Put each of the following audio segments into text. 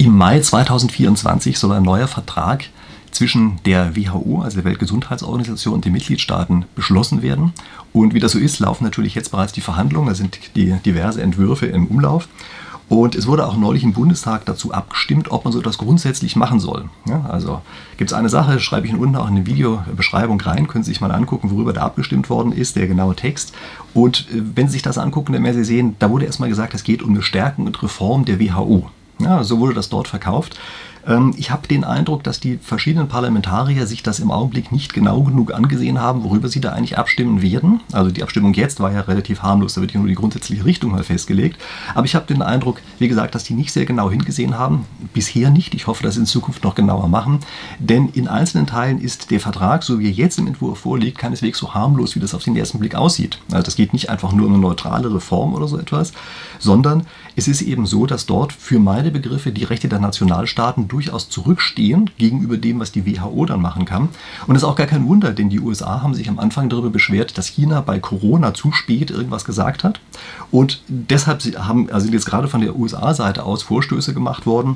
Im Mai 2024 soll ein neuer Vertrag zwischen der WHO, also der Weltgesundheitsorganisation und den Mitgliedstaaten beschlossen werden. Und wie das so ist, laufen natürlich jetzt bereits die Verhandlungen, da sind die diverse Entwürfe im Umlauf. Und es wurde auch neulich im Bundestag dazu abgestimmt, ob man so etwas grundsätzlich machen soll. Ja, also gibt es eine Sache, schreibe ich Ihnen unten auch in die Videobeschreibung rein, können Sie sich mal angucken, worüber da abgestimmt worden ist, der genaue Text. Und äh, wenn Sie sich das angucken, dann werden Sie sehen, da wurde erstmal gesagt, es geht um eine Stärkung und Reform der WHO. Ja, so wurde das dort verkauft. Ähm, ich habe den Eindruck, dass die verschiedenen Parlamentarier sich das im Augenblick nicht genau genug angesehen haben, worüber sie da eigentlich abstimmen werden. Also die Abstimmung jetzt war ja relativ harmlos, da wird ja nur die grundsätzliche Richtung mal festgelegt. Aber ich habe den Eindruck, wie gesagt, dass die nicht sehr genau hingesehen haben. Bisher nicht. Ich hoffe, dass sie in Zukunft noch genauer machen. Denn in einzelnen Teilen ist der Vertrag, so wie er jetzt im Entwurf vorliegt, keineswegs so harmlos, wie das auf den ersten Blick aussieht. Also das geht nicht einfach nur um eine neutrale Reform oder so etwas, sondern es ist eben so, dass dort für meine Begriffe die Rechte der Nationalstaaten durchaus zurückstehen gegenüber dem, was die WHO dann machen kann. Und das ist auch gar kein Wunder, denn die USA haben sich am Anfang darüber beschwert, dass China bei Corona zu spät irgendwas gesagt hat. Und deshalb haben, also sind jetzt gerade von der USA-Seite aus Vorstöße gemacht worden,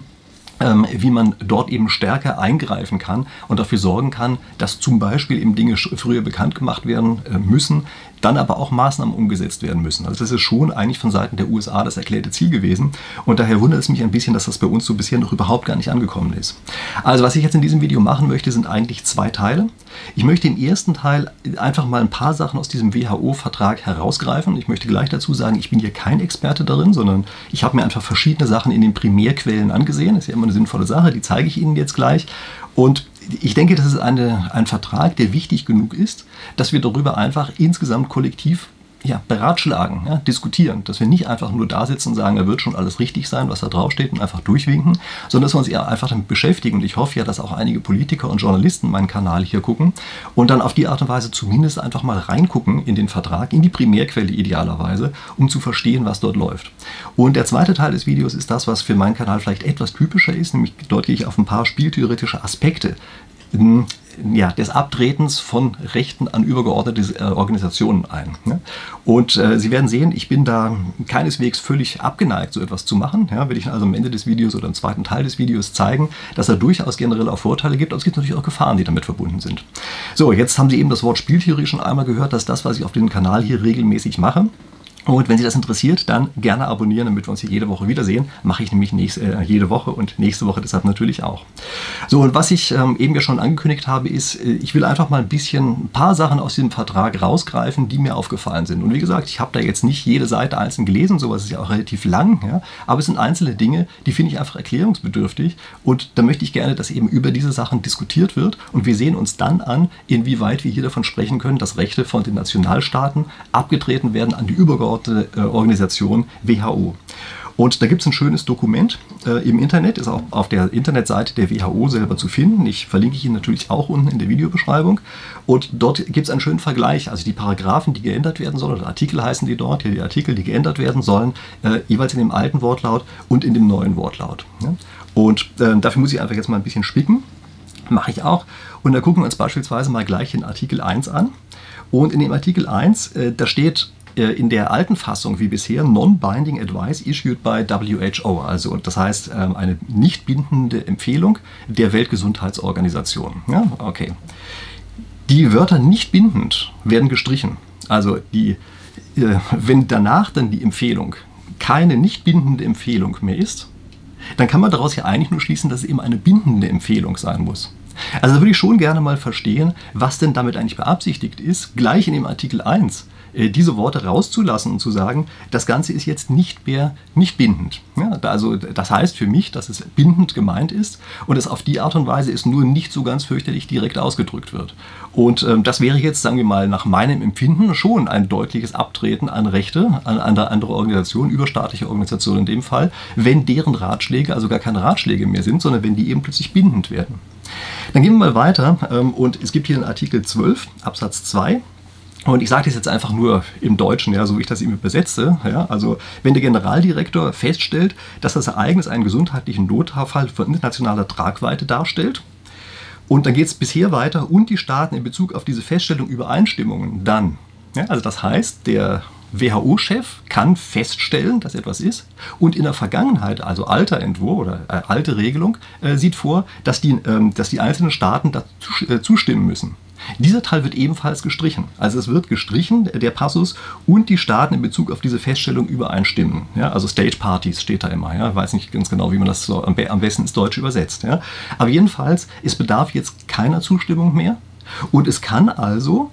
ähm, wie man dort eben stärker eingreifen kann und dafür sorgen kann, dass zum Beispiel eben Dinge früher bekannt gemacht werden äh, müssen, dann aber auch Maßnahmen umgesetzt werden müssen. Also das ist schon eigentlich von Seiten der USA das erklärte Ziel gewesen und daher wundert es mich ein bisschen, dass das bei uns so bisher noch überhaupt gar nicht angekommen ist. Also was ich jetzt in diesem Video machen möchte, sind eigentlich zwei Teile. Ich möchte im ersten Teil einfach mal ein paar Sachen aus diesem WHO-Vertrag herausgreifen. Ich möchte gleich dazu sagen, ich bin hier kein Experte darin, sondern ich habe mir einfach verschiedene Sachen in den Primärquellen angesehen. Das ist ja immer eine sinnvolle Sache, die zeige ich Ihnen jetzt gleich. Und ich denke, das ist eine, ein Vertrag, der wichtig genug ist, dass wir darüber einfach insgesamt kollektiv ja, beratschlagen, ja, diskutieren, dass wir nicht einfach nur da sitzen und sagen, da wird schon alles richtig sein, was da draufsteht und einfach durchwinken, sondern dass wir uns eher einfach damit beschäftigen. Und ich hoffe ja, dass auch einige Politiker und Journalisten meinen Kanal hier gucken und dann auf die Art und Weise zumindest einfach mal reingucken in den Vertrag, in die Primärquelle idealerweise, um zu verstehen, was dort läuft. Und der zweite Teil des Videos ist das, was für meinen Kanal vielleicht etwas typischer ist, nämlich dort gehe ich auf ein paar spieltheoretische Aspekte ja, des Abtretens von Rechten an übergeordnete äh, Organisationen ein. Ne? Und äh, Sie werden sehen, ich bin da keineswegs völlig abgeneigt, so etwas zu machen. Ja, will ich also am Ende des Videos oder im zweiten Teil des Videos zeigen, dass er durchaus generell auch Vorteile gibt, aber es gibt natürlich auch Gefahren, die damit verbunden sind. So, jetzt haben Sie eben das Wort Spieltheorie schon einmal gehört, dass das, was ich auf dem Kanal hier regelmäßig mache, und wenn Sie das interessiert, dann gerne abonnieren, damit wir uns hier jede Woche wiedersehen. Mache ich nämlich nächste, äh, jede Woche und nächste Woche deshalb natürlich auch. So, und was ich ähm, eben ja schon angekündigt habe, ist, äh, ich will einfach mal ein bisschen ein paar Sachen aus diesem Vertrag rausgreifen, die mir aufgefallen sind. Und wie gesagt, ich habe da jetzt nicht jede Seite einzeln gelesen, sowas ist ja auch relativ lang, ja, aber es sind einzelne Dinge, die finde ich einfach erklärungsbedürftig. Und da möchte ich gerne, dass eben über diese Sachen diskutiert wird. Und wir sehen uns dann an, inwieweit wir hier davon sprechen können, dass Rechte von den Nationalstaaten abgetreten werden an die Übergeordneten übergeordnete äh, WHO. Und da gibt es ein schönes Dokument äh, im Internet, ist auch auf der Internetseite der WHO selber zu finden. Ich verlinke ihn natürlich auch unten in der Videobeschreibung. Und dort gibt es einen schönen Vergleich, also die Paragraphen, die geändert werden sollen, oder Artikel heißen die dort, hier die Artikel, die geändert werden sollen, äh, jeweils in dem alten Wortlaut und in dem neuen Wortlaut. Ja? Und äh, dafür muss ich einfach jetzt mal ein bisschen spicken. Mache ich auch. Und da gucken wir uns beispielsweise mal gleich den Artikel 1 an. Und in dem Artikel 1, äh, da steht in der alten Fassung wie bisher Non-Binding Advice issued by WHO, also das heißt ähm, eine nicht bindende Empfehlung der Weltgesundheitsorganisation. Ja, okay. Die Wörter nicht bindend werden gestrichen. Also die, äh, wenn danach dann die Empfehlung keine nicht bindende Empfehlung mehr ist, dann kann man daraus ja eigentlich nur schließen, dass es eben eine bindende Empfehlung sein muss. Also da würde ich schon gerne mal verstehen, was denn damit eigentlich beabsichtigt ist, gleich in dem Artikel 1 äh, diese Worte rauszulassen und zu sagen, das Ganze ist jetzt nicht mehr nicht bindend. Ja, also das heißt für mich, dass es bindend gemeint ist und es auf die Art und Weise ist nur nicht so ganz fürchterlich direkt ausgedrückt wird. Und ähm, das wäre jetzt, sagen wir mal, nach meinem Empfinden schon ein deutliches Abtreten an Rechte, an andere, andere Organisationen, überstaatliche Organisationen in dem Fall, wenn deren Ratschläge also gar keine Ratschläge mehr sind, sondern wenn die eben plötzlich bindend werden. Dann gehen wir mal weiter ähm, und es gibt hier den Artikel 12 Absatz 2 und ich sage das jetzt einfach nur im Deutschen, ja, so wie ich das ihm übersetze. Ja, also wenn der Generaldirektor feststellt, dass das Ereignis einen gesundheitlichen Notfall von internationaler Tragweite darstellt, und dann geht es bisher weiter und die Staaten in Bezug auf diese Feststellung Übereinstimmungen dann. Ja, also das heißt, der WHO-Chef kann feststellen, dass etwas ist. Und in der Vergangenheit, also alter Entwurf oder äh, alte Regelung, äh, sieht vor, dass die, ähm, dass die einzelnen Staaten dazu äh, zustimmen müssen. Dieser Teil wird ebenfalls gestrichen. Also es wird gestrichen, der Passus, und die Staaten in Bezug auf diese Feststellung übereinstimmen. Ja, also State Parties steht da immer. Ja, weiß nicht ganz genau, wie man das so am besten ins Deutsche übersetzt. Ja. Aber jedenfalls, es bedarf jetzt keiner Zustimmung mehr. Und es kann also,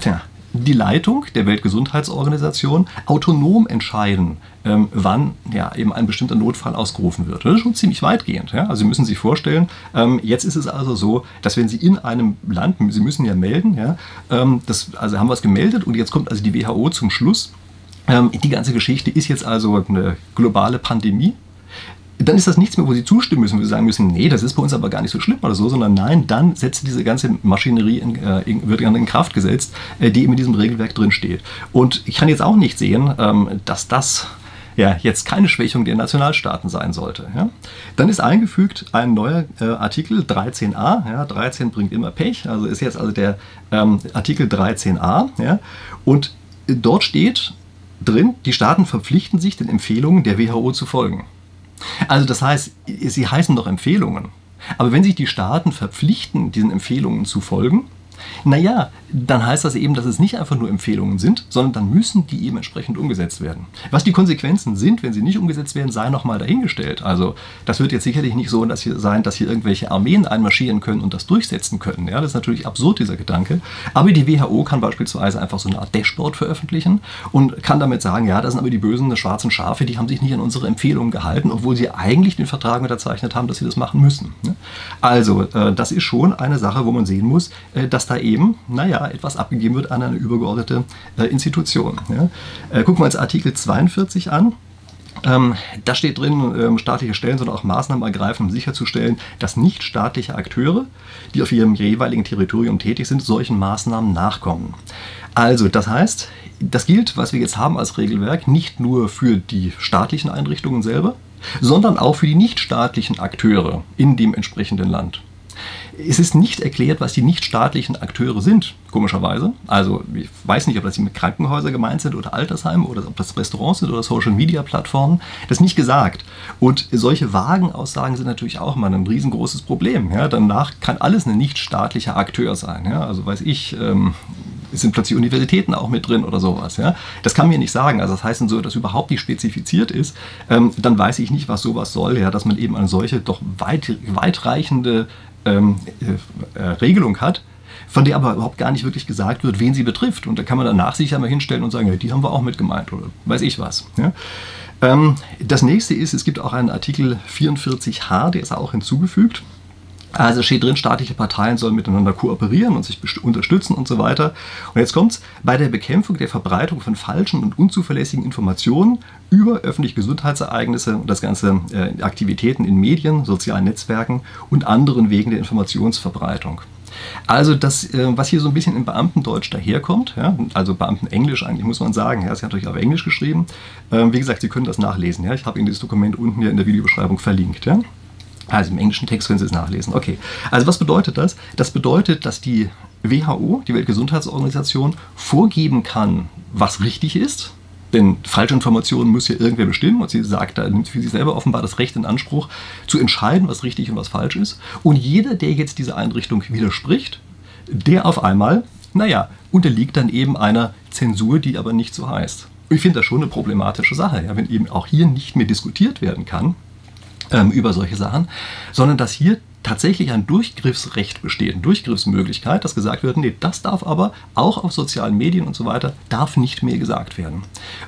tja, die Leitung der Weltgesundheitsorganisation autonom entscheiden, ähm, wann ja, eben ein bestimmter Notfall ausgerufen wird. Das ist schon ziemlich weitgehend. Ja? Also Sie müssen sich vorstellen, ähm, jetzt ist es also so, dass wenn Sie in einem Land, Sie müssen ja melden, ja, ähm, das, also haben wir es gemeldet und jetzt kommt also die WHO zum Schluss. Ähm, die ganze Geschichte ist jetzt also eine globale Pandemie dann ist das nichts mehr, wo sie zustimmen müssen, wo sie sagen müssen, nee, das ist bei uns aber gar nicht so schlimm oder so, sondern nein, dann setzt diese ganze Maschinerie in, äh, in, wird in Kraft gesetzt, äh, die in diesem Regelwerk drin steht. Und ich kann jetzt auch nicht sehen, ähm, dass das ja, jetzt keine Schwächung der Nationalstaaten sein sollte. Ja. Dann ist eingefügt ein neuer äh, Artikel 13a. Ja, 13 bringt immer Pech, also ist jetzt also der ähm, Artikel 13a. Ja, und dort steht drin, die Staaten verpflichten sich, den Empfehlungen der WHO zu folgen. Also das heißt, sie heißen doch Empfehlungen. Aber wenn sich die Staaten verpflichten, diesen Empfehlungen zu folgen, naja, dann heißt das eben, dass es nicht einfach nur Empfehlungen sind, sondern dann müssen die eben entsprechend umgesetzt werden. Was die Konsequenzen sind, wenn sie nicht umgesetzt werden, sei nochmal dahingestellt. Also das wird jetzt sicherlich nicht so dass hier sein, dass hier irgendwelche Armeen einmarschieren können und das durchsetzen können. Ja, das ist natürlich absurd, dieser Gedanke. Aber die WHO kann beispielsweise einfach so eine Art Dashboard veröffentlichen und kann damit sagen, ja, das sind aber die bösen schwarzen Schafe, die haben sich nicht an unsere Empfehlungen gehalten, obwohl sie eigentlich den Vertrag unterzeichnet haben, dass sie das machen müssen. Also äh, das ist schon eine Sache, wo man sehen muss, äh, dass da eben, naja, etwas abgegeben wird an eine übergeordnete äh, Institution. Ja. Äh, gucken wir uns Artikel 42 an. Ähm, da steht drin, ähm, staatliche Stellen sollen auch Maßnahmen ergreifen, um sicherzustellen, dass nichtstaatliche Akteure, die auf ihrem jeweiligen Territorium tätig sind, solchen Maßnahmen nachkommen. Also, das heißt, das gilt, was wir jetzt haben als Regelwerk, nicht nur für die staatlichen Einrichtungen selber, sondern auch für die nichtstaatlichen Akteure in dem entsprechenden Land. Es ist nicht erklärt, was die nichtstaatlichen Akteure sind, komischerweise. Also ich weiß nicht, ob das mit Krankenhäuser gemeint sind oder Altersheime oder ob das Restaurants sind oder Social-Media-Plattformen. Das ist nicht gesagt. Und solche vagen Aussagen sind natürlich auch mal ein riesengroßes Problem. Ja, danach kann alles ein nichtstaatlicher Akteur sein. Ja, also weiß ich, ähm, sind plötzlich Universitäten auch mit drin oder sowas. Ja? Das kann mir nicht sagen. Also das heißt, wenn so etwas überhaupt nicht spezifiziert ist, ähm, dann weiß ich nicht, was sowas soll, ja? dass man eben eine solche doch weit, weitreichende ähm, äh, Regelung hat, von der aber überhaupt gar nicht wirklich gesagt wird, wen sie betrifft. Und da kann man danach sich einmal hinstellen und sagen, ja, die haben wir auch mit gemeint oder weiß ich was. Ja? Ähm, das nächste ist, es gibt auch einen Artikel 44h, der ist auch hinzugefügt. Also steht drin, staatliche Parteien sollen miteinander kooperieren und sich unterstützen und so weiter. Und jetzt kommt's, bei der Bekämpfung der Verbreitung von falschen und unzuverlässigen Informationen über öffentliche Gesundheitsereignisse und das ganze äh, Aktivitäten in Medien, sozialen Netzwerken und anderen Wegen der Informationsverbreitung. Also das, äh, was hier so ein bisschen im Beamtendeutsch daherkommt, ja, also Beamtenenglisch eigentlich muss man sagen, ja, sie hat euch auf Englisch geschrieben. Ähm, wie gesagt, Sie können das nachlesen. Ja, ich habe Ihnen dieses Dokument unten hier in der Videobeschreibung verlinkt. Ja. Also im englischen Text können Sie es nachlesen. Okay. Also was bedeutet das? Das bedeutet, dass die WHO, die Weltgesundheitsorganisation, vorgeben kann, was richtig ist. Denn falsche Informationen muss ja irgendwer bestimmen und sie sagt, da nimmt für sich selber offenbar das Recht in Anspruch, zu entscheiden, was richtig und was falsch ist. Und jeder, der jetzt dieser Einrichtung widerspricht, der auf einmal, naja, unterliegt dann eben einer Zensur, die aber nicht so heißt. Ich finde das schon eine problematische Sache, ja, wenn eben auch hier nicht mehr diskutiert werden kann, ähm, über solche Sachen, sondern dass hier tatsächlich ein Durchgriffsrecht besteht, eine Durchgriffsmöglichkeit, dass gesagt wird, nee, das darf aber auch auf sozialen Medien und so weiter, darf nicht mehr gesagt werden.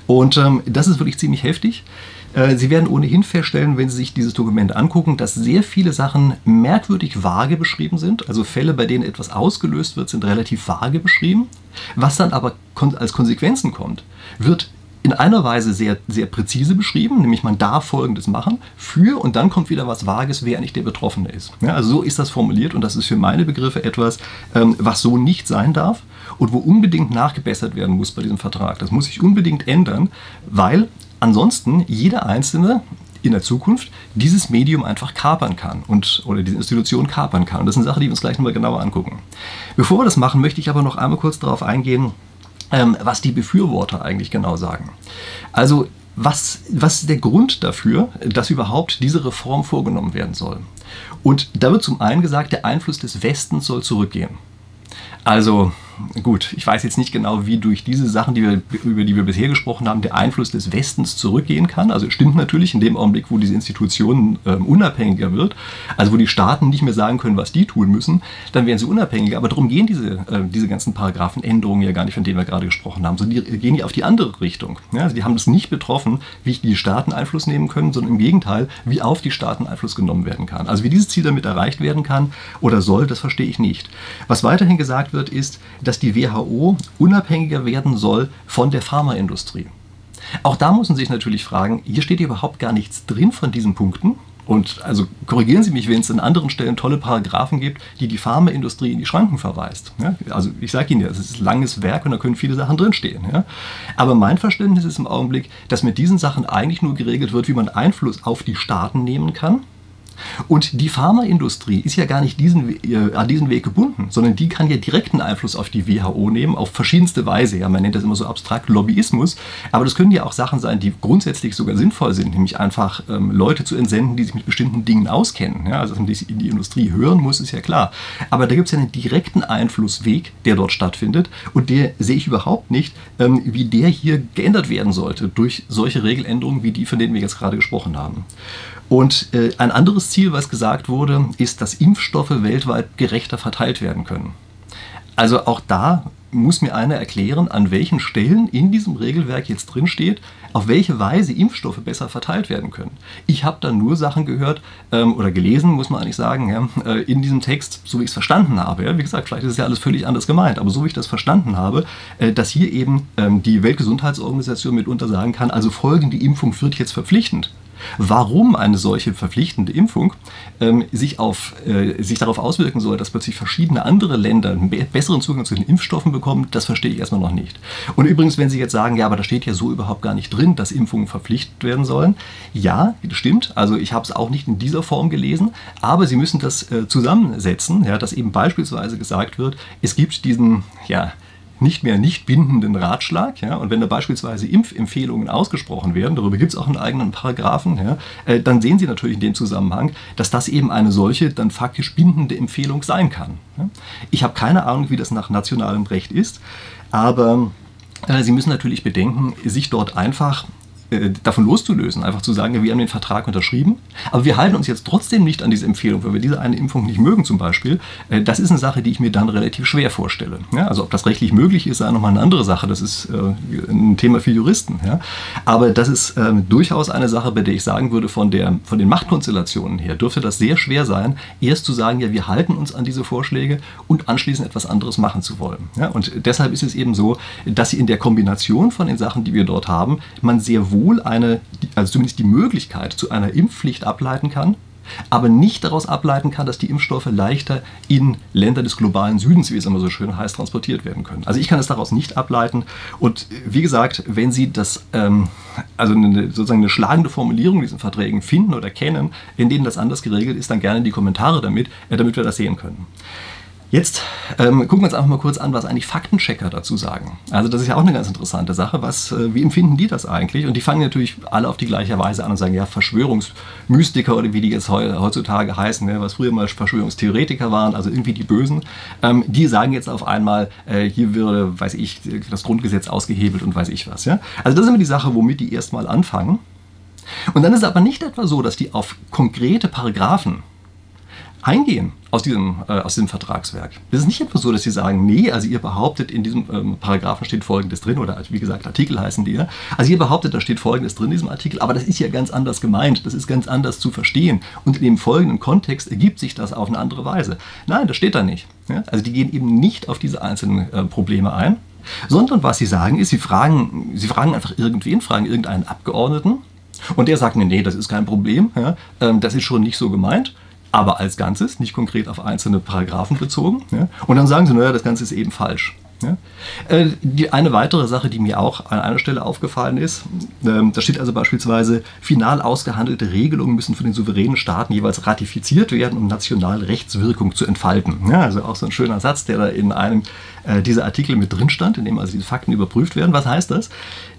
Und ähm, das ist wirklich ziemlich heftig. Äh, Sie werden ohnehin feststellen, wenn Sie sich dieses Dokument angucken, dass sehr viele Sachen merkwürdig vage beschrieben sind. Also Fälle, bei denen etwas ausgelöst wird, sind relativ vage beschrieben. Was dann aber als Konsequenzen kommt, wird in einer Weise sehr, sehr präzise beschrieben, nämlich man darf Folgendes machen, für und dann kommt wieder was Vages, wer nicht der Betroffene ist. Ja, also so ist das formuliert und das ist für meine Begriffe etwas, ähm, was so nicht sein darf und wo unbedingt nachgebessert werden muss bei diesem Vertrag. Das muss sich unbedingt ändern, weil ansonsten jeder Einzelne in der Zukunft dieses Medium einfach kapern kann und oder diese Institution kapern kann. Und das ist eine Sache, die wir uns gleich nochmal genauer angucken. Bevor wir das machen, möchte ich aber noch einmal kurz darauf eingehen, ähm, was die Befürworter eigentlich genau sagen. Also was, was ist der Grund dafür, dass überhaupt diese Reform vorgenommen werden soll? Und da wird zum einen gesagt, der Einfluss des Westens soll zurückgehen. Also gut, ich weiß jetzt nicht genau, wie durch diese Sachen, die wir, über die wir bisher gesprochen haben, der Einfluss des Westens zurückgehen kann. Also stimmt natürlich in dem Augenblick, wo diese Institution äh, unabhängiger wird, also wo die Staaten nicht mehr sagen können, was die tun müssen, dann werden sie unabhängiger. Aber darum gehen diese, äh, diese ganzen Paragraphenänderungen ja gar nicht, von denen wir gerade gesprochen haben, sondern die gehen ja auf die andere Richtung. Ja, also die haben das nicht betroffen, wie die Staaten Einfluss nehmen können, sondern im Gegenteil, wie auf die Staaten Einfluss genommen werden kann. Also wie dieses Ziel damit erreicht werden kann oder soll, das verstehe ich nicht. Was weiterhin gesagt wird, ist, dass die WHO unabhängiger werden soll von der Pharmaindustrie. Auch da muss man sich natürlich fragen, hier steht überhaupt gar nichts drin von diesen Punkten. Und also korrigieren Sie mich, wenn es an anderen Stellen tolle Paragraphen gibt, die die Pharmaindustrie in die Schranken verweist. Ja? Also ich sage Ihnen ja, es ist ein langes Werk und da können viele Sachen drinstehen. Ja? Aber mein Verständnis ist im Augenblick, dass mit diesen Sachen eigentlich nur geregelt wird, wie man Einfluss auf die Staaten nehmen kann und die Pharmaindustrie ist ja gar nicht diesen, äh, an diesen Weg gebunden, sondern die kann ja direkten Einfluss auf die WHO nehmen, auf verschiedenste Weise. Ja, man nennt das immer so abstrakt Lobbyismus, aber das können ja auch Sachen sein, die grundsätzlich sogar sinnvoll sind, nämlich einfach ähm, Leute zu entsenden, die sich mit bestimmten Dingen auskennen. Ja, also dass man in die Industrie hören muss, ist ja klar. Aber da gibt es ja einen direkten Einflussweg, der dort stattfindet und der sehe ich überhaupt nicht, ähm, wie der hier geändert werden sollte durch solche Regeländerungen wie die, von denen wir jetzt gerade gesprochen haben. Und äh, ein anderes Ziel, was gesagt wurde, ist, dass Impfstoffe weltweit gerechter verteilt werden können. Also auch da muss mir einer erklären, an welchen Stellen in diesem Regelwerk jetzt drin steht, auf welche Weise Impfstoffe besser verteilt werden können. Ich habe da nur Sachen gehört ähm, oder gelesen, muss man eigentlich sagen, ja, äh, in diesem Text, so wie ich es verstanden habe. Ja, wie gesagt, vielleicht ist es ja alles völlig anders gemeint, aber so wie ich das verstanden habe, äh, dass hier eben ähm, die Weltgesundheitsorganisation mitunter sagen kann, also folgende Impfung wird jetzt verpflichtend warum eine solche verpflichtende Impfung ähm, sich, auf, äh, sich darauf auswirken soll, dass plötzlich verschiedene andere Länder einen besseren Zugang zu den Impfstoffen bekommen, das verstehe ich erstmal noch nicht. Und übrigens, wenn Sie jetzt sagen, ja, aber da steht ja so überhaupt gar nicht drin, dass Impfungen verpflichtet werden sollen. Ja, das stimmt. Also ich habe es auch nicht in dieser Form gelesen, aber Sie müssen das äh, zusammensetzen, ja, dass eben beispielsweise gesagt wird, es gibt diesen, ja, nicht mehr nicht bindenden Ratschlag. Ja, und wenn da beispielsweise Impfempfehlungen ausgesprochen werden, darüber gibt es auch einen eigenen Paragraphen, ja, äh, dann sehen Sie natürlich in dem Zusammenhang, dass das eben eine solche dann faktisch bindende Empfehlung sein kann. Ja. Ich habe keine Ahnung, wie das nach nationalem Recht ist, aber äh, Sie müssen natürlich bedenken, sich dort einfach äh, davon loszulösen, einfach zu sagen, wir haben den Vertrag unterschrieben, aber wir halten uns jetzt trotzdem nicht an diese Empfehlung, weil wir diese eine Impfung nicht mögen zum Beispiel. Äh, das ist eine Sache, die ich mir dann relativ schwer vorstelle. Ja, also ob das rechtlich möglich ist, sei nochmal eine andere Sache. Das ist äh, ein Thema für Juristen. Ja. Aber das ist äh, durchaus eine Sache, bei der ich sagen würde, von, der, von den Machtkonstellationen her dürfte das sehr schwer sein, erst zu sagen, ja, wir halten uns an diese Vorschläge und anschließend etwas anderes machen zu wollen. Ja. Und deshalb ist es eben so, dass sie in der Kombination von den Sachen, die wir dort haben, man sehr wohl wohl eine, also zumindest die Möglichkeit zu einer Impfpflicht ableiten kann, aber nicht daraus ableiten kann, dass die Impfstoffe leichter in Länder des globalen Südens, wie es immer so schön heißt, transportiert werden können. Also ich kann es daraus nicht ableiten. Und wie gesagt, wenn Sie das, ähm, also eine, sozusagen eine schlagende Formulierung in diesen Verträgen finden oder kennen, in denen das anders geregelt ist, dann gerne in die Kommentare damit, äh, damit wir das sehen können. Jetzt ähm, gucken wir uns einfach mal kurz an, was eigentlich Faktenchecker dazu sagen. Also das ist ja auch eine ganz interessante Sache. Was, äh, wie empfinden die das eigentlich? Und die fangen natürlich alle auf die gleiche Weise an und sagen, ja, Verschwörungsmystiker oder wie die jetzt heutzutage heißen, ne, was früher mal Verschwörungstheoretiker waren, also irgendwie die Bösen, ähm, die sagen jetzt auf einmal, äh, hier würde, weiß ich, das Grundgesetz ausgehebelt und weiß ich was. Ja? Also das ist immer die Sache, womit die erstmal anfangen. Und dann ist es aber nicht etwa so, dass die auf konkrete Paragraphen eingehen aus diesem, äh, aus diesem Vertragswerk. Es ist nicht etwa so, dass sie sagen, nee, also ihr behauptet, in diesem ähm, Paragraphen steht Folgendes drin, oder wie gesagt, Artikel heißen die ja. Also ihr behauptet, da steht Folgendes drin in diesem Artikel, aber das ist ja ganz anders gemeint, das ist ganz anders zu verstehen. Und in dem folgenden Kontext ergibt sich das auf eine andere Weise. Nein, das steht da nicht. Ja? Also die gehen eben nicht auf diese einzelnen äh, Probleme ein, sondern was sie sagen ist, sie fragen, sie fragen einfach irgendwen, fragen irgendeinen Abgeordneten, und der sagt, nee, nee, das ist kein Problem, ja? ähm, das ist schon nicht so gemeint aber als Ganzes, nicht konkret auf einzelne Paragraphen bezogen. Ja? Und dann sagen sie, naja, das Ganze ist eben falsch. Ja? Äh, die, eine weitere Sache, die mir auch an einer Stelle aufgefallen ist, ähm, da steht also beispielsweise, final ausgehandelte Regelungen müssen von den souveränen Staaten jeweils ratifiziert werden, um nationale Rechtswirkung zu entfalten. Ja, also auch so ein schöner Satz, der da in einem äh, dieser Artikel mit drin stand, in dem also diese Fakten überprüft werden. Was heißt das?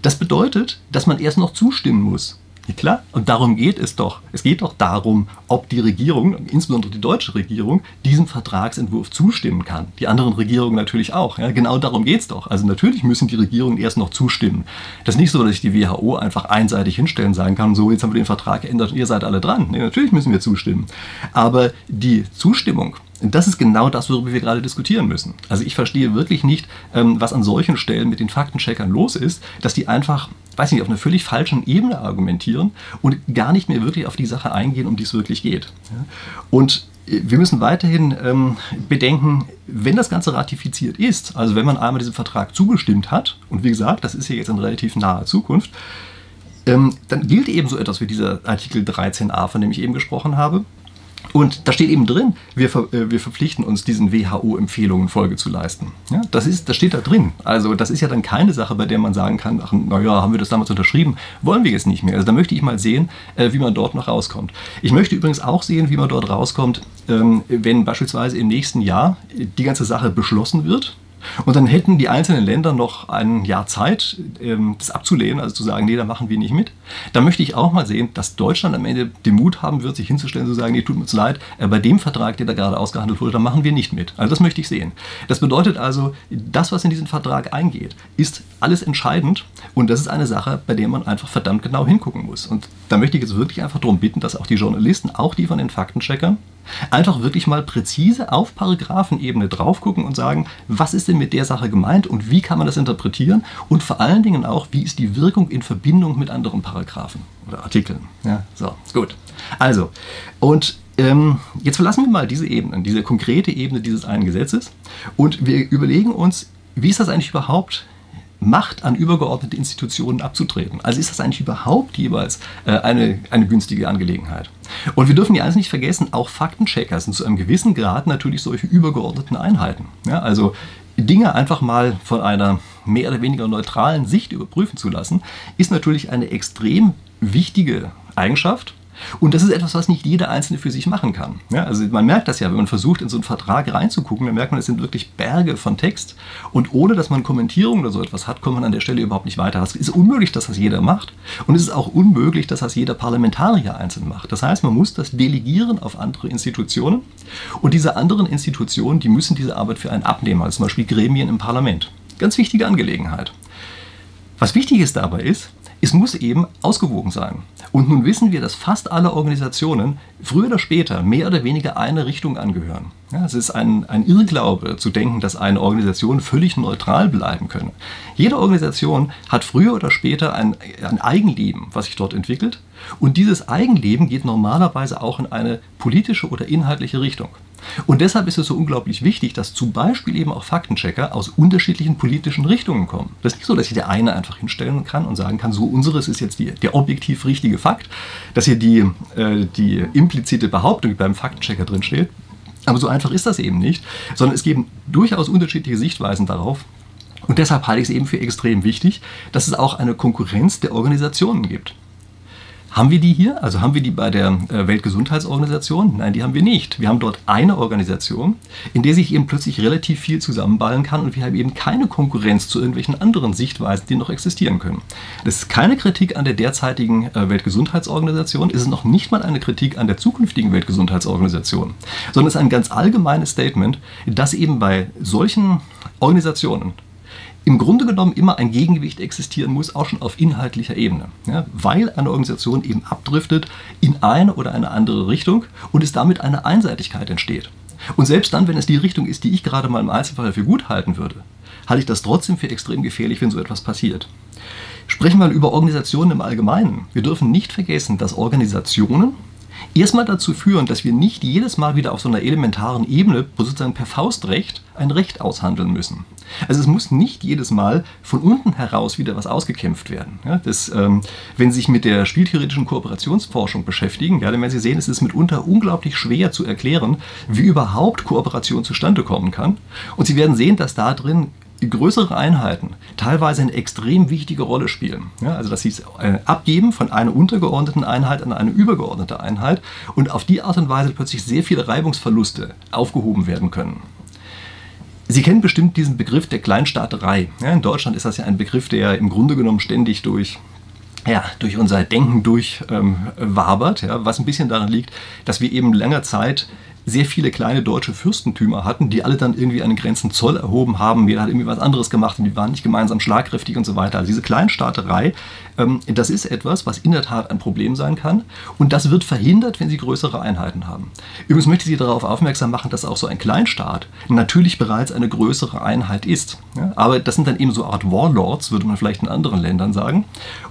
Das bedeutet, dass man erst noch zustimmen muss. Ja, klar, und darum geht es doch. Es geht doch darum, ob die Regierung, insbesondere die deutsche Regierung, diesem Vertragsentwurf zustimmen kann. Die anderen Regierungen natürlich auch. Ja, genau darum geht es doch. Also natürlich müssen die Regierungen erst noch zustimmen. Das ist nicht so, dass ich die WHO einfach einseitig hinstellen sagen kann, so jetzt haben wir den Vertrag geändert und ihr seid alle dran. Nee, natürlich müssen wir zustimmen. Aber die Zustimmung das ist genau das, worüber wir gerade diskutieren müssen. Also ich verstehe wirklich nicht, ähm, was an solchen Stellen mit den Faktencheckern los ist, dass die einfach, weiß nicht, auf einer völlig falschen Ebene argumentieren und gar nicht mehr wirklich auf die Sache eingehen, um die es wirklich geht. Und äh, wir müssen weiterhin ähm, bedenken, wenn das Ganze ratifiziert ist, also wenn man einmal diesem Vertrag zugestimmt hat, und wie gesagt, das ist ja jetzt in relativ naher Zukunft, ähm, dann gilt eben so etwas wie dieser Artikel 13a, von dem ich eben gesprochen habe. Und da steht eben drin, wir, äh, wir verpflichten uns, diesen WHO-Empfehlungen Folge zu leisten. Ja, das, ist, das steht da drin. Also das ist ja dann keine Sache, bei der man sagen kann, ach, naja, haben wir das damals unterschrieben, wollen wir jetzt nicht mehr. Also da möchte ich mal sehen, äh, wie man dort noch rauskommt. Ich möchte übrigens auch sehen, wie man dort rauskommt, ähm, wenn beispielsweise im nächsten Jahr die ganze Sache beschlossen wird und dann hätten die einzelnen Länder noch ein Jahr Zeit, ähm, das abzulehnen, also zu sagen, nee, da machen wir nicht mit. Da möchte ich auch mal sehen, dass Deutschland am Ende den Mut haben wird, sich hinzustellen und zu sagen, nee, tut uns leid, äh, bei dem Vertrag, der da gerade ausgehandelt wurde, da machen wir nicht mit. Also das möchte ich sehen. Das bedeutet also, das, was in diesen Vertrag eingeht, ist alles entscheidend und das ist eine Sache, bei der man einfach verdammt genau hingucken muss. Und da möchte ich jetzt wirklich einfach darum bitten, dass auch die Journalisten, auch die von den Faktencheckern, einfach wirklich mal präzise auf Paragraphenebene drauf gucken und sagen, was ist denn mit der Sache gemeint und wie kann man das interpretieren und vor allen Dingen auch, wie ist die Wirkung in Verbindung mit anderen Paragraphen oder Artikeln. Ja, so, gut. Also, und ähm, jetzt verlassen wir mal diese Ebene, diese konkrete Ebene dieses einen Gesetzes und wir überlegen uns, wie ist das eigentlich überhaupt Macht an übergeordnete Institutionen abzutreten. Also ist das eigentlich überhaupt jeweils äh, eine, eine günstige Angelegenheit. Und wir dürfen ja eins nicht vergessen, auch Faktenchecker sind zu einem gewissen Grad natürlich solche übergeordneten Einheiten. Ja, also Dinge einfach mal von einer mehr oder weniger neutralen Sicht überprüfen zu lassen, ist natürlich eine extrem wichtige Eigenschaft und das ist etwas, was nicht jeder Einzelne für sich machen kann. Ja, also man merkt das ja, wenn man versucht, in so einen Vertrag reinzugucken, dann merkt man, es sind wirklich Berge von Text. Und ohne, dass man Kommentierung oder so etwas hat, kommt man an der Stelle überhaupt nicht weiter. Es ist unmöglich, dass das jeder macht. Und es ist auch unmöglich, dass das jeder Parlamentarier einzeln macht. Das heißt, man muss das delegieren auf andere Institutionen. Und diese anderen Institutionen, die müssen diese Arbeit für einen abnehmen, also zum Beispiel Gremien im Parlament. Ganz wichtige Angelegenheit. Was wichtig ist dabei ist, es muss eben ausgewogen sein. Und nun wissen wir, dass fast alle Organisationen früher oder später mehr oder weniger eine Richtung angehören. Ja, es ist ein, ein Irrglaube zu denken, dass eine Organisation völlig neutral bleiben könne. Jede Organisation hat früher oder später ein, ein Eigenleben, was sich dort entwickelt. Und dieses Eigenleben geht normalerweise auch in eine politische oder inhaltliche Richtung. Und deshalb ist es so unglaublich wichtig, dass zum Beispiel eben auch Faktenchecker aus unterschiedlichen politischen Richtungen kommen. Das ist nicht so, dass sich der eine einfach hinstellen kann und sagen kann, so unseres ist jetzt die, der objektiv richtige Fakt, dass hier die, äh, die implizite Behauptung, beim Faktenchecker drin steht. Aber so einfach ist das eben nicht, sondern es geben durchaus unterschiedliche Sichtweisen darauf. Und deshalb halte ich es eben für extrem wichtig, dass es auch eine Konkurrenz der Organisationen gibt. Haben wir die hier? Also haben wir die bei der äh, Weltgesundheitsorganisation? Nein, die haben wir nicht. Wir haben dort eine Organisation, in der sich eben plötzlich relativ viel zusammenballen kann und wir haben eben keine Konkurrenz zu irgendwelchen anderen Sichtweisen, die noch existieren können. Das ist keine Kritik an der derzeitigen äh, Weltgesundheitsorganisation, es ist noch nicht mal eine Kritik an der zukünftigen Weltgesundheitsorganisation, sondern es ist ein ganz allgemeines Statement, dass eben bei solchen Organisationen im Grunde genommen immer ein Gegengewicht existieren muss, auch schon auf inhaltlicher Ebene. Ja, weil eine Organisation eben abdriftet in eine oder eine andere Richtung und es damit eine Einseitigkeit entsteht. Und selbst dann, wenn es die Richtung ist, die ich gerade mal im Einzelfall für gut halten würde, halte ich das trotzdem für extrem gefährlich, wenn so etwas passiert. Sprechen wir mal über Organisationen im Allgemeinen. Wir dürfen nicht vergessen, dass Organisationen erstmal dazu führen, dass wir nicht jedes Mal wieder auf so einer elementaren Ebene, sozusagen per Faustrecht, ein Recht aushandeln müssen. Also es muss nicht jedes Mal von unten heraus wieder was ausgekämpft werden. Ja, das, ähm, wenn Sie sich mit der spieltheoretischen Kooperationsforschung beschäftigen, ja, dann werden Sie sehen, es ist mitunter unglaublich schwer zu erklären, wie überhaupt Kooperation zustande kommen kann. Und Sie werden sehen, dass da drin größere Einheiten teilweise eine extrem wichtige Rolle spielen. Ja, also dass sie es äh, abgeben von einer untergeordneten Einheit an eine übergeordnete Einheit und auf die Art und Weise plötzlich sehr viele Reibungsverluste aufgehoben werden können. Sie kennen bestimmt diesen Begriff der Kleinstaaterei. Ja, in Deutschland ist das ja ein Begriff, der im Grunde genommen ständig durch ja, durch unser Denken durchwabert, ähm, ja, was ein bisschen daran liegt, dass wir eben länger Zeit sehr viele kleine deutsche Fürstentümer hatten, die alle dann irgendwie den Grenzen Zoll erhoben haben. Jeder hat irgendwie was anderes gemacht und die waren nicht gemeinsam schlagkräftig und so weiter. Also diese Kleinstaaterei, ähm, das ist etwas, was in der Tat ein Problem sein kann und das wird verhindert, wenn Sie größere Einheiten haben. Übrigens möchte ich Sie darauf aufmerksam machen, dass auch so ein Kleinstaat natürlich bereits eine größere Einheit ist. Ja? Aber das sind dann eben so Art Warlords, würde man vielleicht in anderen Ländern sagen.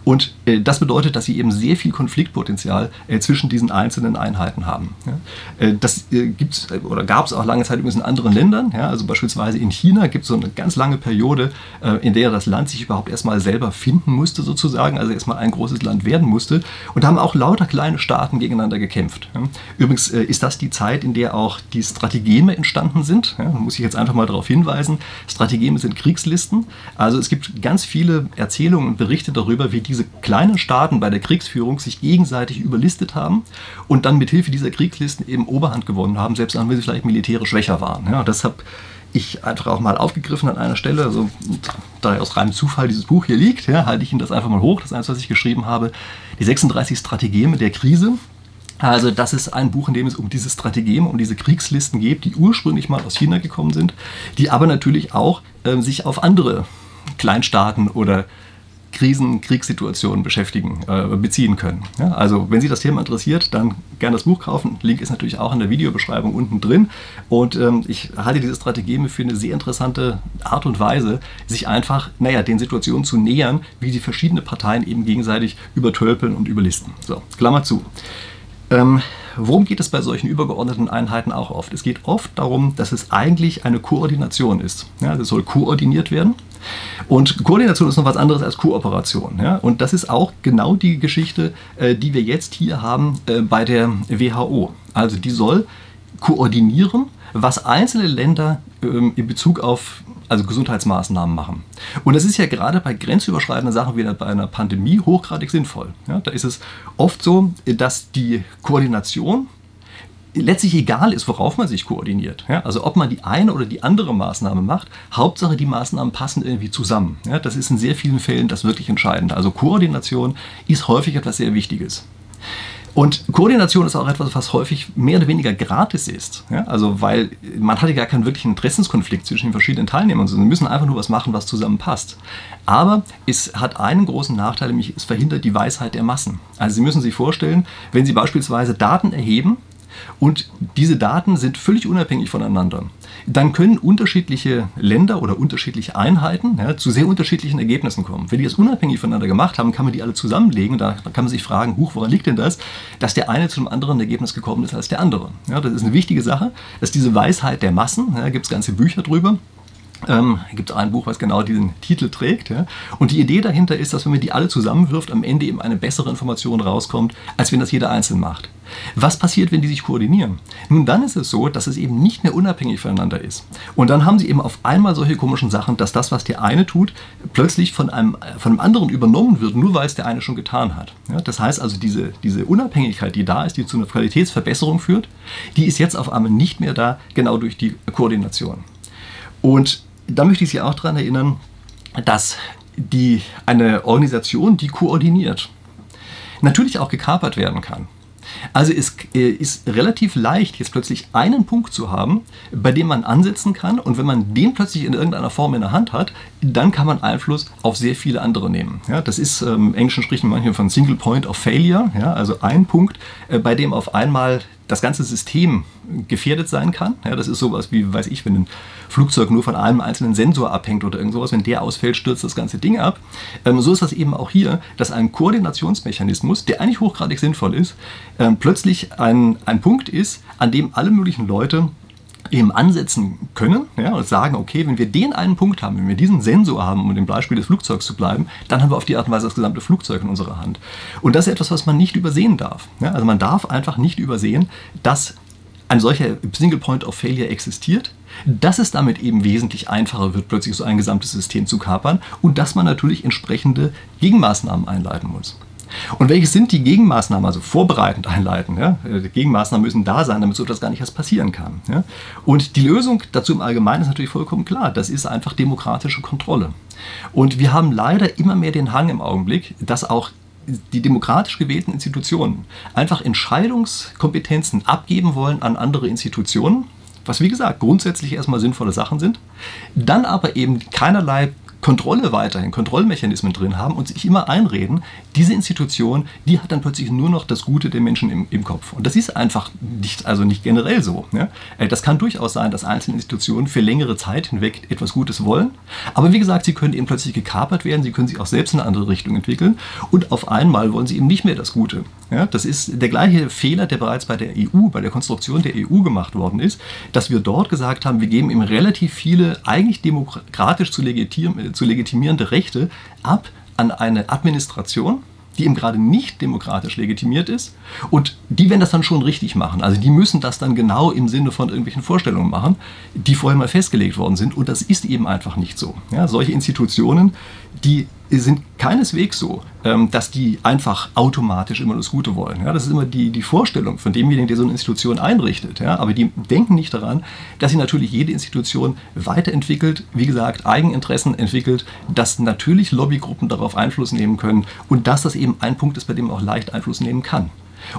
Und äh, das bedeutet, dass Sie eben sehr viel Konfliktpotenzial äh, zwischen diesen einzelnen Einheiten haben. Ja? Äh, das äh, gibt's oder gab es auch lange Zeit übrigens in anderen Ländern. Ja? Also beispielsweise in China gibt es so eine ganz lange Periode, äh, in der das Land sich überhaupt erstmal selber finden musste, sozusagen, also erstmal ein großes Land werden musste. Und da haben auch lauter kleine Staaten gegeneinander gekämpft. Ja? Übrigens äh, ist das die Zeit, in der auch die Strategeme entstanden sind. Ja? Muss ich jetzt einfach mal darauf hinweisen. Strategeme sind Kriegslisten. Also es gibt ganz viele Erzählungen und Berichte darüber, wie diese kleinen Staaten bei der Kriegsführung sich gegenseitig überlistet haben und dann mit Hilfe dieser Kriegslisten eben Oberhand gewonnen haben, selbst wenn sie vielleicht militärisch schwächer waren. Ja, das habe ich einfach auch mal aufgegriffen an einer Stelle. Also, da aus reinem Zufall dieses Buch hier liegt, ja, halte ich Ihnen das einfach mal hoch. Das ist eins, was ich geschrieben habe. Die 36 Strategeme der Krise. Also das ist ein Buch, in dem es um diese Strategeme, um diese Kriegslisten geht, die ursprünglich mal aus China gekommen sind, die aber natürlich auch äh, sich auf andere Kleinstaaten oder Krisen, Kriegssituationen beschäftigen, äh, beziehen können. Ja, also wenn Sie das Thema interessiert, dann gerne das Buch kaufen. Link ist natürlich auch in der Videobeschreibung unten drin. Und ähm, ich halte diese Strategie für eine sehr interessante Art und Weise, sich einfach, naja, den Situationen zu nähern, wie die verschiedenen Parteien eben gegenseitig übertölpeln und überlisten. So, Klammer zu. Ähm, worum geht es bei solchen übergeordneten Einheiten auch oft? Es geht oft darum, dass es eigentlich eine Koordination ist. Ja, es soll koordiniert werden. Und Koordination ist noch was anderes als Kooperation. Ja? Und das ist auch genau die Geschichte, äh, die wir jetzt hier haben äh, bei der WHO. Also die soll koordinieren, was einzelne Länder ähm, in Bezug auf also Gesundheitsmaßnahmen machen. Und das ist ja gerade bei grenzüberschreitenden Sachen wie bei einer Pandemie hochgradig sinnvoll. Ja, da ist es oft so, dass die Koordination letztlich egal ist, worauf man sich koordiniert. Ja, also ob man die eine oder die andere Maßnahme macht, Hauptsache die Maßnahmen passen irgendwie zusammen. Ja, das ist in sehr vielen Fällen das wirklich Entscheidende. Also Koordination ist häufig etwas sehr Wichtiges. Und Koordination ist auch etwas, was häufig mehr oder weniger gratis ist. Ja, also weil man hat ja gar keinen wirklichen Interessenskonflikt zwischen den verschiedenen Teilnehmern, sondern müssen einfach nur was machen, was zusammenpasst. Aber es hat einen großen Nachteil, nämlich es verhindert die Weisheit der Massen. Also Sie müssen sich vorstellen, wenn Sie beispielsweise Daten erheben, und diese Daten sind völlig unabhängig voneinander. Dann können unterschiedliche Länder oder unterschiedliche Einheiten ja, zu sehr unterschiedlichen Ergebnissen kommen. Wenn die das unabhängig voneinander gemacht haben, kann man die alle zusammenlegen. Da kann man sich fragen, huch, woran liegt denn das, dass der eine zu einem anderen Ergebnis gekommen ist als der andere. Ja, das ist eine wichtige Sache. Das ist diese Weisheit der Massen. Da ja, gibt es ganze Bücher drüber. Ähm, gibt es ein Buch, was genau diesen Titel trägt. Ja? Und die Idee dahinter ist, dass wenn man die alle zusammenwirft, am Ende eben eine bessere Information rauskommt, als wenn das jeder einzeln macht. Was passiert, wenn die sich koordinieren? Nun, dann ist es so, dass es eben nicht mehr unabhängig voneinander ist. Und dann haben sie eben auf einmal solche komischen Sachen, dass das, was der eine tut, plötzlich von einem, von einem anderen übernommen wird, nur weil es der eine schon getan hat. Ja? Das heißt also, diese, diese Unabhängigkeit, die da ist, die zu einer Qualitätsverbesserung führt, die ist jetzt auf einmal nicht mehr da, genau durch die Koordination. Und da möchte ich Sie auch daran erinnern, dass die, eine Organisation, die koordiniert, natürlich auch gekapert werden kann. Also es äh, ist relativ leicht, jetzt plötzlich einen Punkt zu haben, bei dem man ansetzen kann und wenn man den plötzlich in irgendeiner Form in der Hand hat, dann kann man Einfluss auf sehr viele andere nehmen. Ja, das ist, ähm, im Englischen spricht man manchmal von Single Point of Failure, ja, also ein Punkt, äh, bei dem auf einmal das ganze System gefährdet sein kann. Ja, das ist sowas wie, weiß ich, wenn ein Flugzeug nur von einem einzelnen Sensor abhängt oder irgend sowas, wenn der ausfällt, stürzt das ganze Ding ab. Ähm, so ist das eben auch hier, dass ein Koordinationsmechanismus, der eigentlich hochgradig sinnvoll ist, ähm, plötzlich ein, ein Punkt ist, an dem alle möglichen Leute eben ansetzen können ja, und sagen, okay, wenn wir den einen Punkt haben, wenn wir diesen Sensor haben, um dem Beispiel des Flugzeugs zu bleiben, dann haben wir auf die Art und Weise das gesamte Flugzeug in unserer Hand. Und das ist etwas, was man nicht übersehen darf. Ja, also man darf einfach nicht übersehen, dass ein solcher Single Point of Failure existiert, dass es damit eben wesentlich einfacher wird, plötzlich so ein gesamtes System zu kapern und dass man natürlich entsprechende Gegenmaßnahmen einleiten muss. Und welche sind die Gegenmaßnahmen, also vorbereitend einleiten? Ja? Die Gegenmaßnahmen müssen da sein, damit so etwas gar nicht erst passieren kann. Ja? Und die Lösung dazu im Allgemeinen ist natürlich vollkommen klar. Das ist einfach demokratische Kontrolle. Und wir haben leider immer mehr den Hang im Augenblick, dass auch die demokratisch gewählten Institutionen einfach Entscheidungskompetenzen abgeben wollen an andere Institutionen, was wie gesagt grundsätzlich erstmal sinnvolle Sachen sind, dann aber eben keinerlei Kontrolle weiterhin, Kontrollmechanismen drin haben und sich immer einreden, diese Institution, die hat dann plötzlich nur noch das Gute der Menschen im, im Kopf. Und das ist einfach nicht, also nicht generell so. Ne? Das kann durchaus sein, dass einzelne Institutionen für längere Zeit hinweg etwas Gutes wollen. Aber wie gesagt, sie können eben plötzlich gekapert werden, sie können sich auch selbst in eine andere Richtung entwickeln und auf einmal wollen sie eben nicht mehr das Gute. Ja, das ist der gleiche Fehler, der bereits bei der EU, bei der Konstruktion der EU gemacht worden ist, dass wir dort gesagt haben, wir geben ihm relativ viele eigentlich demokratisch zu, legitim, zu legitimierende Rechte ab an eine Administration, die eben gerade nicht demokratisch legitimiert ist. Und die werden das dann schon richtig machen. Also die müssen das dann genau im Sinne von irgendwelchen Vorstellungen machen, die vorher mal festgelegt worden sind. Und das ist eben einfach nicht so. Ja, solche Institutionen, die sind keineswegs so, ähm, dass die einfach automatisch immer das Gute wollen. Das ist immer die, Vorstellung von demjenigen, der so eine Institution einrichtet. Aber die denken nicht daran, dass sie natürlich jede Institution weiterentwickelt, wie gesagt, Eigeninteressen entwickelt, dass natürlich Lobbygruppen darauf Einfluss nehmen können und dass das eben ein Punkt ist, bei dem man auch leicht Einfluss nehmen kann.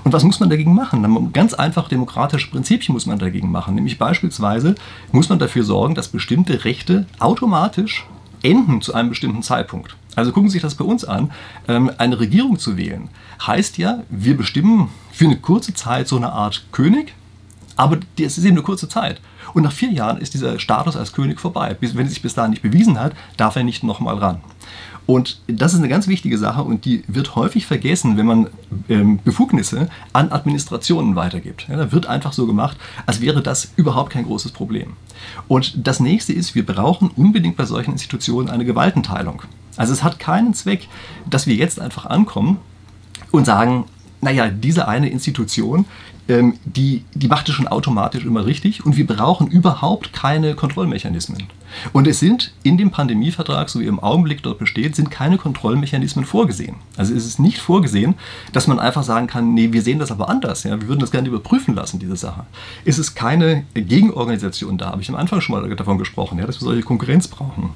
Und was muss man dagegen machen? Ganz einfach demokratische Prinzipien muss man dagegen machen. Nämlich beispielsweise muss man dafür sorgen, dass bestimmte Rechte automatisch enden zu einem bestimmten Zeitpunkt. Also gucken Sie sich das bei uns an. Ähm, eine Regierung zu wählen heißt ja, wir bestimmen für eine kurze Zeit so eine Art König, aber es ist eben eine kurze Zeit. Und nach vier Jahren ist dieser Status als König vorbei. Wenn er sich bis dahin nicht bewiesen hat, darf er nicht nochmal ran. Und das ist eine ganz wichtige Sache und die wird häufig vergessen, wenn man ähm, Befugnisse an Administrationen weitergibt. Ja, da wird einfach so gemacht, als wäre das überhaupt kein großes Problem. Und das nächste ist, wir brauchen unbedingt bei solchen Institutionen eine Gewaltenteilung. Also es hat keinen Zweck, dass wir jetzt einfach ankommen und sagen, naja, diese eine Institution, ähm, die, die macht es schon automatisch immer richtig und wir brauchen überhaupt keine Kontrollmechanismen. Und es sind in dem Pandemievertrag, so wie im Augenblick dort besteht, sind keine Kontrollmechanismen vorgesehen. Also es ist nicht vorgesehen, dass man einfach sagen kann, nee, wir sehen das aber anders, ja, wir würden das gerne überprüfen lassen, diese Sache. Es ist keine Gegenorganisation da, habe ich am Anfang schon mal davon gesprochen, ja, dass wir solche Konkurrenz brauchen.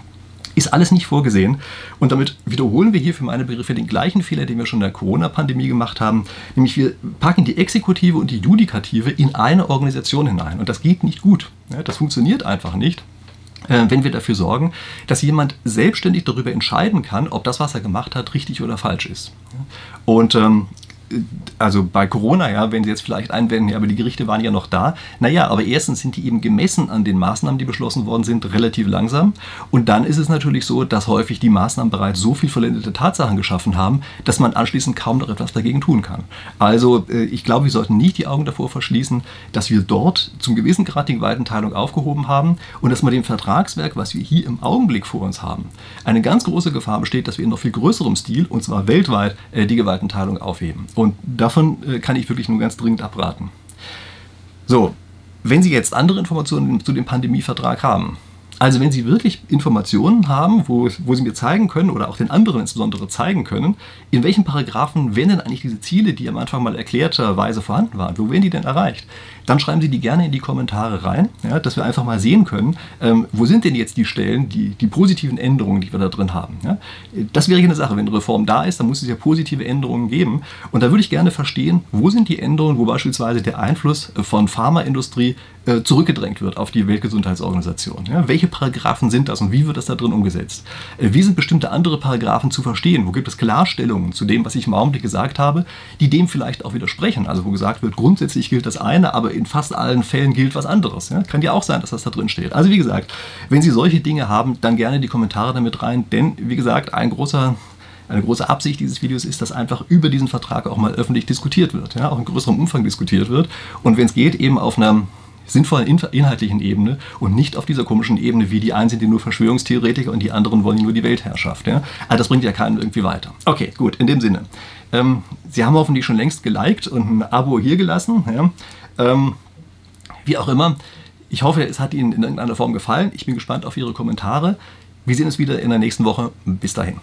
Ist alles nicht vorgesehen. Und damit wiederholen wir hier für meine Begriffe den gleichen Fehler, den wir schon in der Corona-Pandemie gemacht haben. Nämlich wir packen die Exekutive und die Judikative in eine Organisation hinein. Und das geht nicht gut. Das funktioniert einfach nicht äh, wenn wir dafür sorgen, dass jemand selbstständig darüber entscheiden kann, ob das, was er gemacht hat, richtig oder falsch ist. Und ähm, also bei Corona, ja, wenn Sie jetzt vielleicht einwenden, ja, aber die Gerichte waren ja noch da. Naja, aber erstens sind die eben gemessen an den Maßnahmen, die beschlossen worden sind, relativ langsam. Und dann ist es natürlich so, dass häufig die Maßnahmen bereits so viel vollendete Tatsachen geschaffen haben, dass man anschließend kaum noch etwas dagegen tun kann. Also äh, ich glaube, wir sollten nicht die Augen davor verschließen, dass wir dort zum gewissen Grad die Gewaltenteilung aufgehoben haben und dass man dem Vertragswerk, was wir hier im Augenblick vor uns haben, eine ganz große Gefahr besteht, dass wir in noch viel größerem Stil, und zwar weltweit, äh, die Gewaltenteilung aufheben. Und davon äh, kann ich wirklich nur ganz dringend abraten. So, wenn Sie jetzt andere Informationen zu dem Pandemievertrag haben, also wenn Sie wirklich Informationen haben, wo, wo Sie mir zeigen können oder auch den anderen insbesondere zeigen können, in welchen Paragraphen werden denn eigentlich diese Ziele, die am Anfang mal erklärterweise vorhanden waren, wo werden die denn erreicht? Dann schreiben Sie die gerne in die Kommentare rein, ja, dass wir einfach mal sehen können, ähm, wo sind denn jetzt die Stellen, die, die positiven Änderungen, die wir da drin haben. Ja? Das wäre eine Sache, wenn eine Reform da ist, dann muss es ja positive Änderungen geben. Und da würde ich gerne verstehen, wo sind die Änderungen, wo beispielsweise der Einfluss von Pharmaindustrie äh, zurückgedrängt wird auf die Weltgesundheitsorganisation. Ja, welche Paragraphen sind das und wie wird das da drin umgesetzt? Äh, wie sind bestimmte andere Paragraphen zu verstehen? Wo gibt es Klarstellungen zu dem, was ich im Augenblick gesagt habe, die dem vielleicht auch widersprechen? Also wo gesagt wird, grundsätzlich gilt das eine, in fast allen Fällen gilt was anderes. Ja? Kann ja auch sein, dass das da drin steht. Also wie gesagt, wenn Sie solche Dinge haben, dann gerne die Kommentare damit rein, denn wie gesagt, ein großer eine große Absicht dieses Videos ist, dass einfach über diesen Vertrag auch mal öffentlich diskutiert wird, ja, auch in größerem Umfang diskutiert wird und wenn es geht, eben auf einer sinnvollen inhaltlichen Ebene und nicht auf dieser komischen Ebene, wie die einen sind die nur Verschwörungstheoretiker und die anderen wollen nur die Weltherrschaft. Ja? Also das bringt ja keinen irgendwie weiter. Okay, gut, in dem Sinne. Ähm, Sie haben hoffentlich schon längst geliked und ein Abo hier gelassen. Ja? Ähm, Wie auch immer, ich hoffe, es hat Ihnen in irgendeiner Form gefallen. Ich bin gespannt auf Ihre Kommentare. Wir sehen uns wieder in der nächsten Woche. Bis dahin.